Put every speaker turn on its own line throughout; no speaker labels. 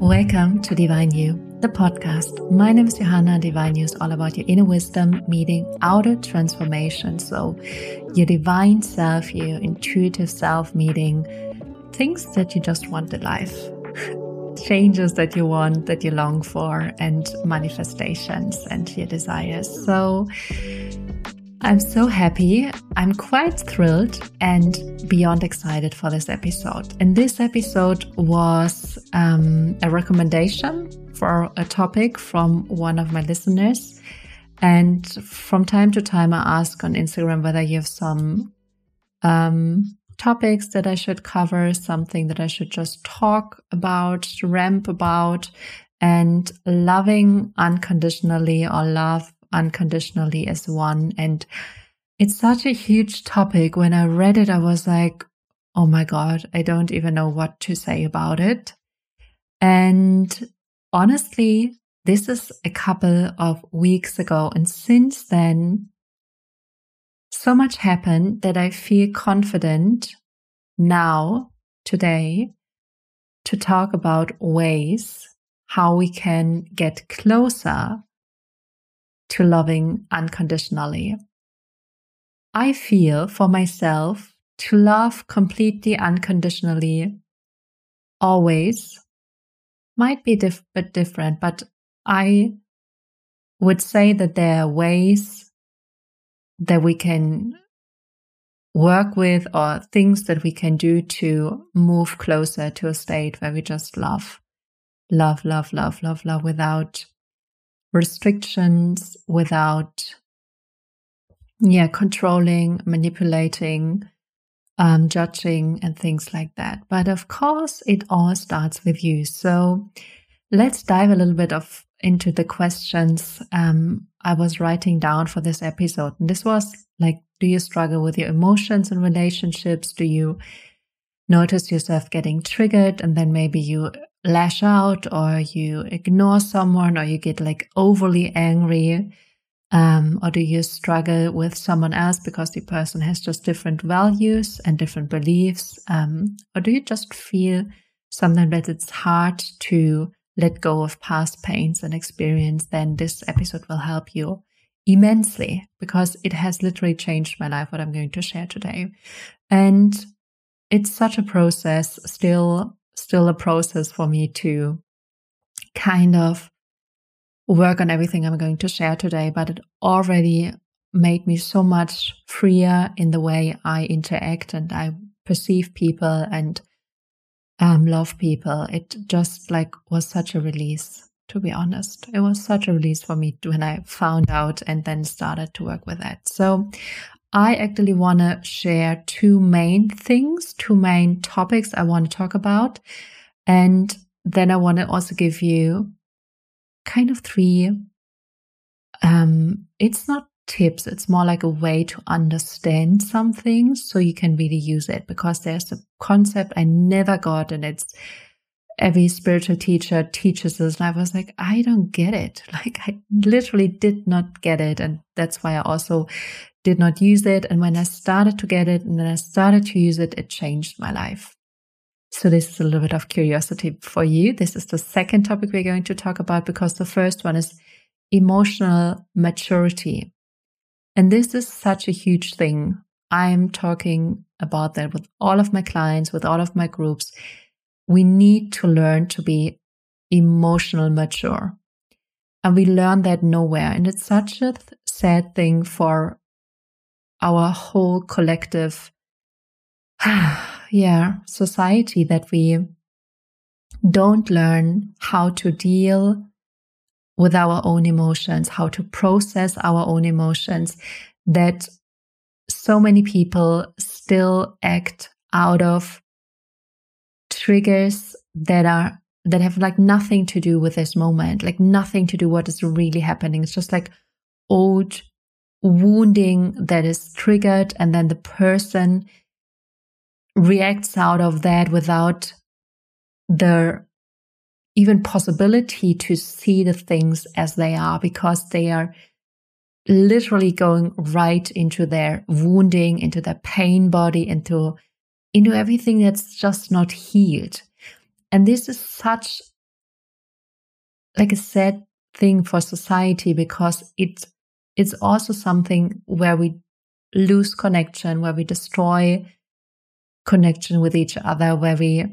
Welcome to Divine You, the podcast. My name is Johanna. Divine You is all about your inner wisdom meeting outer transformation. So, your divine self, your intuitive self meeting things that you just want in life, changes that you want, that you long for, and manifestations and your desires. So, I'm so happy. I'm quite thrilled and beyond excited for this episode. And this episode was um, a recommendation for a topic from one of my listeners. And from time to time, I ask on Instagram whether you have some um, topics that I should cover, something that I should just talk about, ramp about, and loving unconditionally or love unconditionally as one. And it's such a huge topic. When I read it, I was like, oh my God, I don't even know what to say about it. And honestly, this is a couple of weeks ago. And since then, so much happened that I feel confident now, today, to talk about ways how we can get closer to loving unconditionally. I feel for myself to love completely unconditionally always might be a bit different, but I would say that there are ways that we can work with or things that we can do to move closer to a state where we just love, love, love, love, love, love without restrictions, without, yeah, controlling, manipulating, um, judging, and things like that. But of course, it all starts with you. So let's dive a little bit of into the questions um, I was writing down for this episode. And this was like, do you struggle with your emotions and relationships? Do you notice yourself getting triggered and then maybe you lash out or you ignore someone or you get like overly angry? Um, or do you struggle with someone else because the person has just different values and different beliefs? Um, or do you just feel something that it's hard to let go of past pains and experience? Then this episode will help you immensely because it has literally changed my life, what I'm going to share today. And it's such a process, still still a process for me to kind of work on everything I'm going to share today, but it already made me so much freer in the way I interact and I perceive people and um, love people. It just like was such a release, to be honest. It was such a release for me when I found out and then started to work with that. So I actually want to share two main things, two main topics I want to talk about. And then I want to also give you kind of three, um, it's not tips. It's more like a way to understand something so you can really use it because there's a concept I never got and it's every spiritual teacher teaches this. And I was like, I don't get it. Like I literally did not get it. And that's why I also did not use it. And when I started to get it and then I started to use it, it changed my life. So this is a little bit of curiosity for you. This is the second topic we're going to talk about because the first one is emotional maturity. And this is such a huge thing. I'm talking about that with all of my clients, with all of my groups. We need to learn to be emotional mature. And we learn that nowhere. And it's such a th- sad thing for our whole collective, yeah, society that we don't learn how to deal with our own emotions, how to process our own emotions, that so many people still act out of triggers that are that have like nothing to do with this moment, like nothing to do what is really happening. It's just like old wounding that is triggered and then the person reacts out of that without the even possibility to see the things as they are because they are literally going right into their wounding into their pain body into into everything that's just not healed. And this is such like a sad thing for society because it's it's also something where we lose connection, where we destroy connection with each other, where we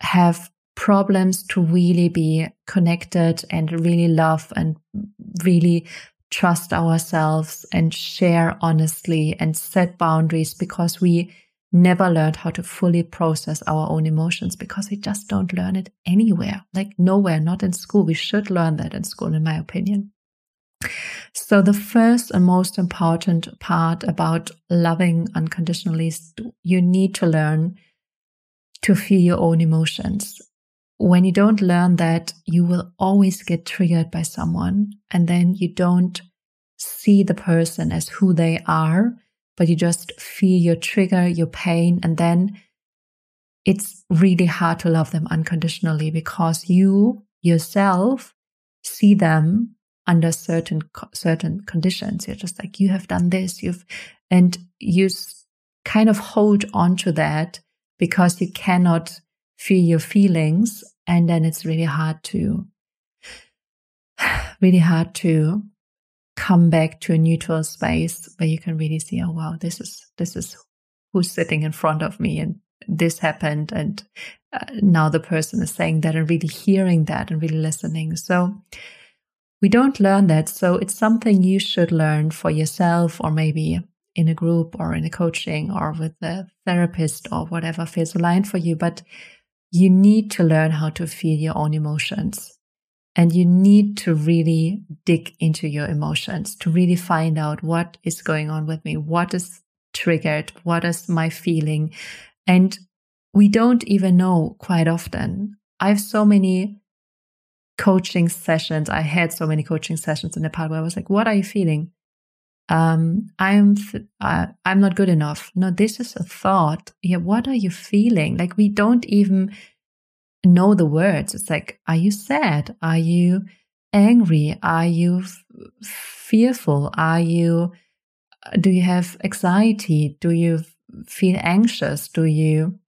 have problems to really be connected and really love and really trust ourselves and share honestly and set boundaries because we never learned how to fully process our own emotions because we just don't learn it anywhere, like nowhere, not in school. We should learn that in school, in my opinion. So, the first and most important part about loving unconditionally is you need to learn to feel your own emotions. When you don't learn that, you will always get triggered by someone, and then you don't see the person as who they are but you just feel your trigger, your pain, and then it's really hard to love them unconditionally because you yourself see them under certain certain conditions. You're just like you have done this, you've and you kind of hold on to that because you cannot feel your feelings, and then it's really hard to really hard to come back to a neutral space where you can really see, oh wow, this is this is who's sitting in front of me, and this happened, and uh, now the person is saying that, and really hearing that, and really listening. So we don't learn that, so it's something you should learn for yourself, or maybe in a group, or in a coaching, or with a therapist, or whatever feels aligned for you. But you need to learn how to feel your own emotions and you need to really dig into your emotions to really find out what is going on with me, what is triggered, what is my feeling. And we don't even know quite often. I have so many coaching sessions. I had so many coaching sessions in Nepal where I was like, what are you feeling? Um, I'm, I'm not good enough. No, this is a thought. Yeah. What are you feeling? Like we don't even know the words. It's like, are you sad? Are you angry? Are you f- fearful? Are you, uh, do you have anxiety? Do you feel anxious? Do you,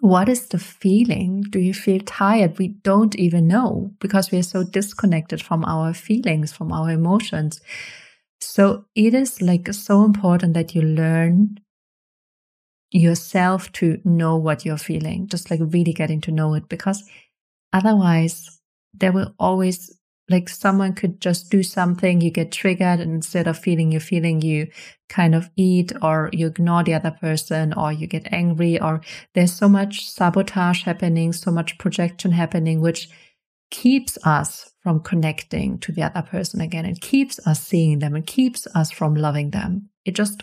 what is the feeling? Do you feel tired? We don't even know because we are so disconnected from our feelings, from our emotions. So it is like so important that you learn yourself to know what you're feeling, just like really getting to know it, because otherwise there will always like someone could just do something, you get triggered, and instead of feeling your feeling, you kind of eat or you ignore the other person or you get angry or there's so much sabotage happening, so much projection happening, which keeps us from connecting to the other person again. It keeps us seeing them and keeps us from loving them. It just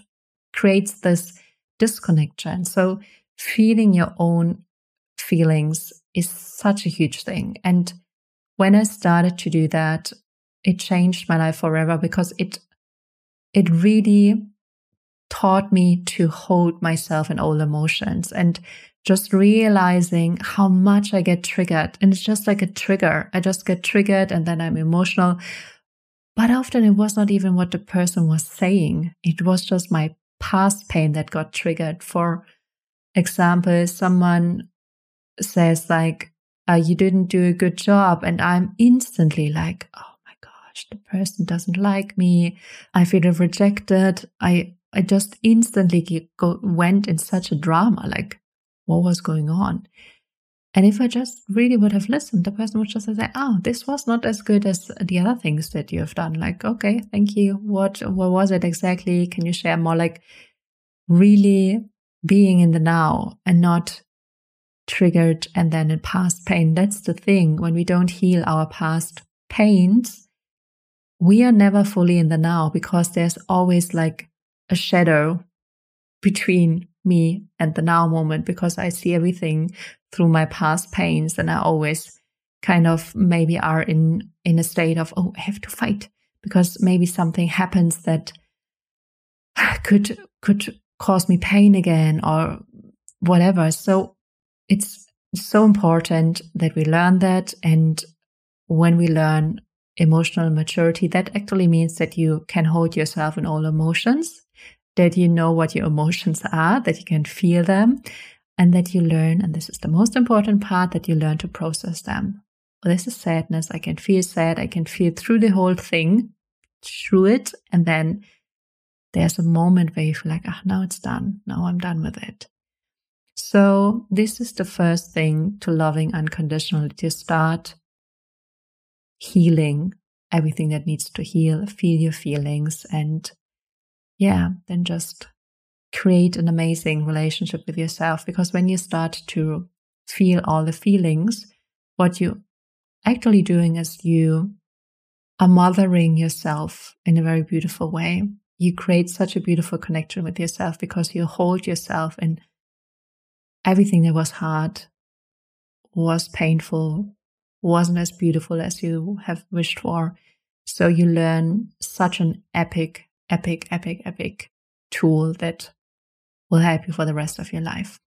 creates this disconnection. So feeling your own feelings is such a huge thing. And when I started to do that, it changed my life forever because it, it really taught me to hold myself in all emotions and just realizing how much I get triggered. And it's just like a trigger. I just get triggered and then I'm emotional. But often it was not even what the person was saying. It was just my past pain that got triggered. For example, someone says like, uh, you didn't do a good job. And I'm instantly like, oh my gosh, the person doesn't like me. I feel rejected. I, I just instantly go, went in such a drama. Like, what was going on? And if I just really would have listened, the person would just say, "Oh, this was not as good as the other things that you have done." Like, okay, thank you. What what was it exactly? Can you share more? Like, really being in the now and not triggered and then in past pain. That's the thing. When we don't heal our past pains, we are never fully in the now because there's always like a shadow between me and the now moment because I see everything through my past pains and I always kind of maybe are in in a state of oh I have to fight because maybe something happens that could could cause me pain again or whatever. So it's so important that we learn that. And when we learn emotional maturity that actually means that you can hold yourself in all emotions that you know what your emotions are that you can feel them and that you learn, and this is the most important part, that you learn to process them. well, this is sadness. I can feel sad. I can feel through the whole thing, through it. And then there's a moment where you feel like, ah, now it's done. Now I'm done with it. So this is the first thing to loving unconditionally to start healing everything that needs to heal, feel your feelings and yeah, then just create an amazing relationship with yourself because when you start to feel all the feelings, what you actually doing is you are mothering yourself in a very beautiful way. You create such a beautiful connection with yourself because you hold yourself in everything that was hard, was painful, wasn't as beautiful as you have wished for. So you learn such an epic, epic, epic, epic tool that will help you for the rest of your life.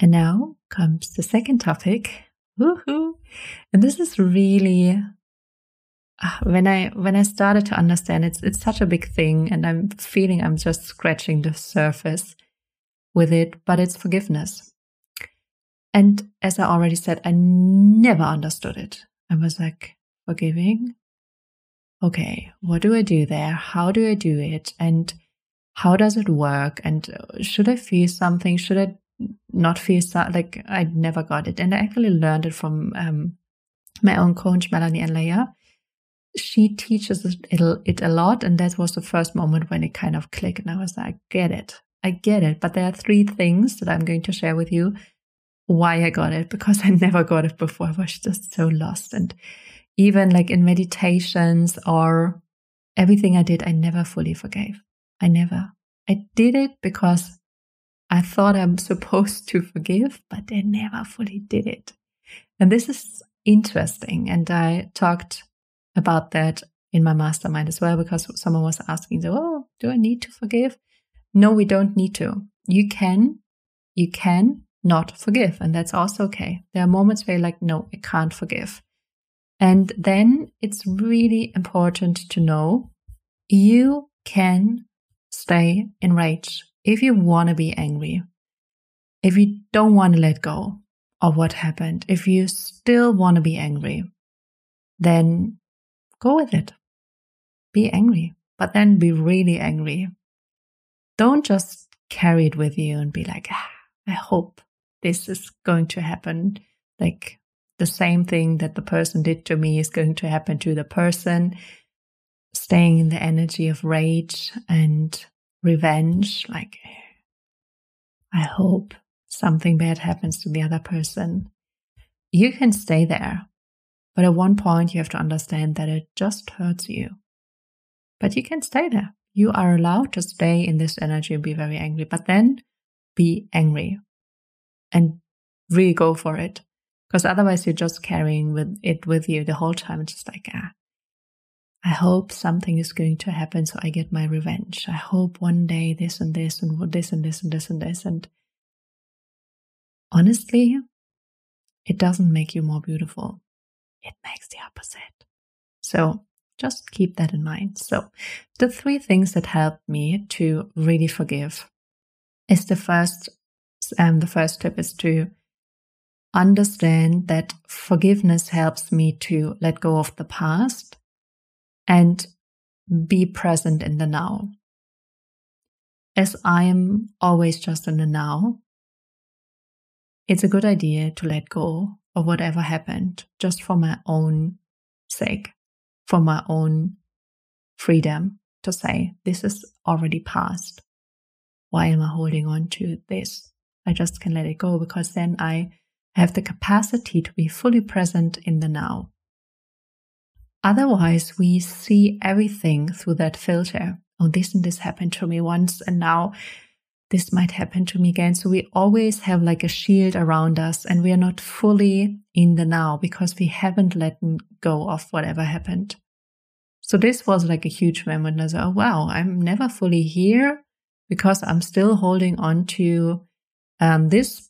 And now comes the second topic. Woohoo! And this is really uh, when I when I started to understand it's it's such a big thing and I'm feeling I'm just scratching the surface with it, but it's forgiveness. And as I already said, I never understood it. I was like, forgiving? Okay, what do I do there? How do I do it? And how does it work? And uh, should I feel something? Should I not feel so, like I never got it? And I actually learned it from um, my own coach, Melanie Anlaya. She teaches it, it a lot. And that was the first moment when it kind of clicked. And I was like, I get it. I get it. But there are three things that I'm going to share with you why I got it because I never got it before. I was just so lost. And even like in meditations or everything I did, I never fully forgave. I never. I did it because I thought I'm supposed to forgive, but I never fully did it. And this is interesting. And I talked about that in my mastermind as well because someone was asking, oh, do I need to forgive? No, we don't need to. You can, you can not forgive. And that's also okay. There are moments where you're like, no, I can't forgive. And then it's really important to know you can stay enraged if you want to be angry. If you don't want to let go of what happened, if you still want to be angry, then go with it. Be angry, but then be really angry. Don't just carry it with you and be like, ah, I hope this is going to happen. Like the same thing that the person did to me is going to happen to the person. Staying in the energy of rage and revenge, like, I hope something bad happens to the other person. You can stay there, but at one point you have to understand that it just hurts you. But you can stay there. You are allowed to stay in this energy and be very angry, but then be angry and really go for it. Because otherwise you're just carrying with it with you the whole time. It's just like, ah, I hope something is going to happen so I get my revenge. I hope one day this and this and this and this and this and this. And honestly, it doesn't make you more beautiful. It makes the opposite. So just keep that in mind. So the three things that helped me to really forgive is the first um, the first tip is to understand that forgiveness helps me to let go of the past and be present in the now. As I am always just in the now, it's a good idea to let go of whatever happened just for my own sake, for my own freedom to say, this is already past. Why am I holding on to this? I just can let it go because then I have the capacity to be fully present in the now. Otherwise, we see everything through that filter. Oh, this and this happened to me once, and now this might happen to me again. So we always have like a shield around us, and we are not fully in the now because we haven't let go of whatever happened. So this was like a huge moment. I was, oh wow, I'm never fully here because I'm still holding on to um, this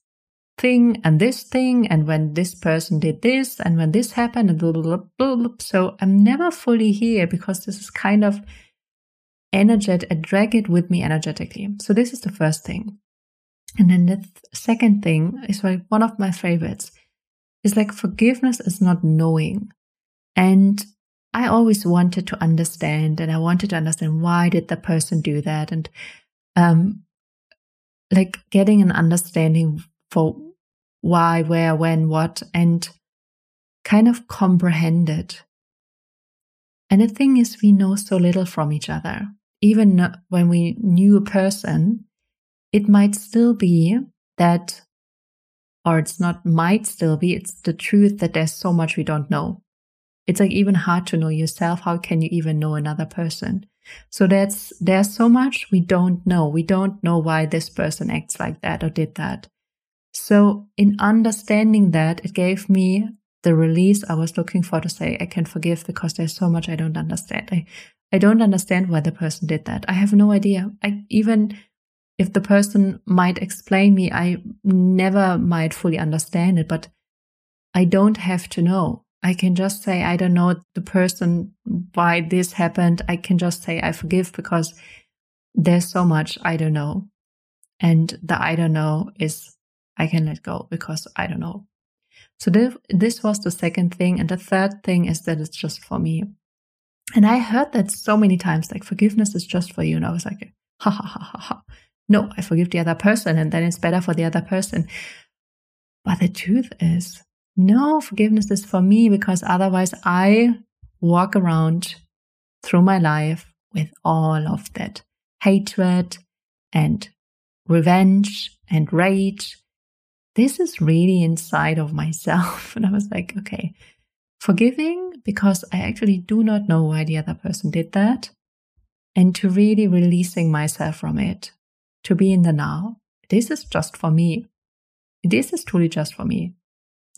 thing and this thing, and when this person did this, and when this happened, and blah, blah, blah, blah. So I'm never fully here because this is kind of energetic, I drag it with me energetically. So this is the first thing. And then the th- second thing is like one of my favorites. is like forgiveness is not knowing. And I always wanted to understand and I wanted to understand why did the person do that and um like getting an understanding for why, where, when, what and kind of comprehend it. And the thing is we know so little from each other. Even when we knew a person, it might still be that or it's not might still be, it's the truth that there's so much we don't know. It's like even hard to know yourself. How can you even know another person? So that's, there's so much we don't know. We don't know why this person acts like that or did that. So in understanding that, it gave me the release I was looking for to say, I can forgive because there's so much I don't understand. I, I don't understand why the person did that. I have no idea. I even if the person might explain me, I never might fully understand it, but I don't have to know. I can just say, I don't know the person why this happened. I can just say, I forgive because there's so much I don't know. And the I don't know is I can let go because I don't know. So this, was the second thing. And the third thing is that it's just for me. And I heard that so many times, like forgiveness is just for you. And I was like, ha ha ha ha ha no, I forgive the other person and then it's better for the other person. But the truth is, no, forgiveness is for me because otherwise I walk around through my life with all of that hatred and revenge and rage. This is really inside of myself. And I was like, okay, forgiving because I actually do not know why the other person did that and to really releasing myself from it to be in the now. This is just for me. This is truly just for me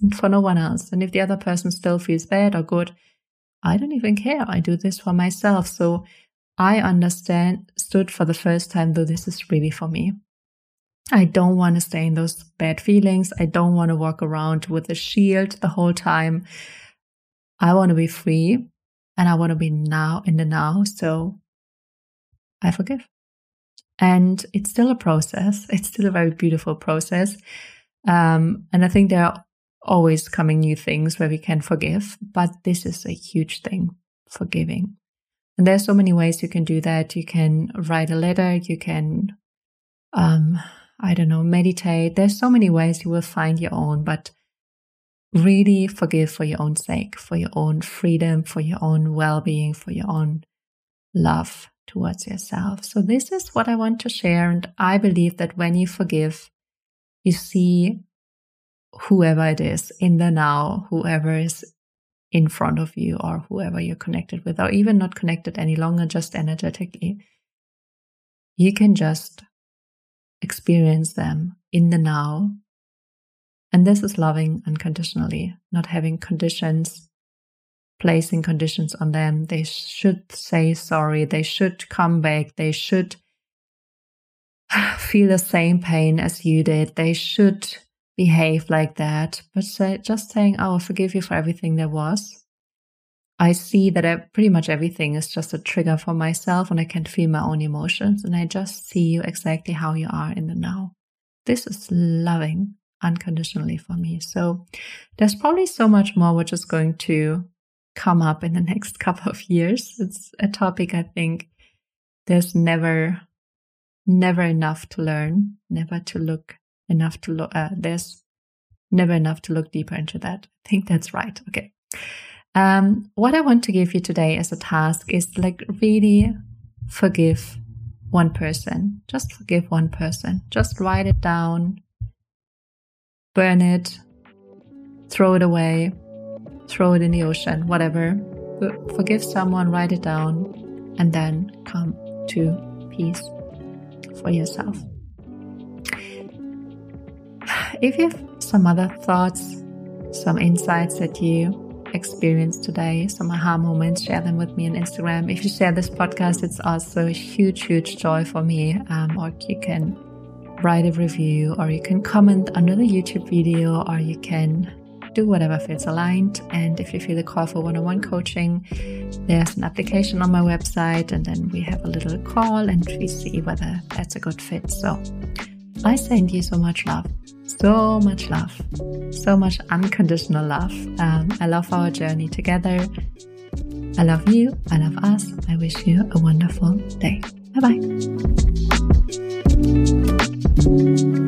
and for no one else. And if the other person still feels bad or good, I don't even care. I do this for myself. So I understand, stood for the first time, though this is really for me. I don't want to stay in those bad feelings. I don't want to walk around with a shield the whole time. I want to be free and I want to be now in the now. So I forgive. And it's still a process. It's still a very beautiful process. Um, and I think there are always coming new things where we can forgive, but this is a huge thing, forgiving. And there's so many ways you can do that. You can write a letter. You can, um, I don't know, meditate. There's so many ways you will find your own, but really forgive for your own sake, for your own freedom, for your own well-being, for your own love towards yourself. So this is what I want to share. And I believe that when you forgive, you see whoever it is in the now, whoever is in front of you or whoever you're connected with, or even not connected any longer, just energetically. You can just experience them in the now. And this is loving unconditionally, not having conditions placing conditions on them. They should say sorry. They should come back. They should feel the same pain as you did. They should behave like that. But say, just saying, oh, I forgive you for everything there was. I see that I, pretty much everything is just a trigger for myself and I can feel my own emotions and I just see you exactly how you are in the now. This is loving unconditionally for me. So there's probably so much more which is going to come up in the next couple of years. It's a topic I think there's never, never enough to learn, never to look enough to look, uh, there's never enough to look deeper into that. I think that's right. Okay. Um, what I want to give you today as a task is like really forgive one person. Just forgive one person. Just write it down, burn it, throw it away, throw it in the ocean, whatever. Forgive someone, write it down, and then come to peace for yourself. If you have some other thoughts, some insights that you experienced today, some aha moments, share them with me on Instagram. If you share this podcast, it's also a huge, huge joy for me. Um, or you can write a review, or you can comment under the YouTube video, or you can do whatever feels aligned. And if you feel a call for one on one coaching, there's an application on my website, and then we have a little call and we see whether that's a good fit. So I send you so much love so much love, so much unconditional love. Um, I love our journey together. I love you. I love us. I wish you a wonderful day. Bye bye.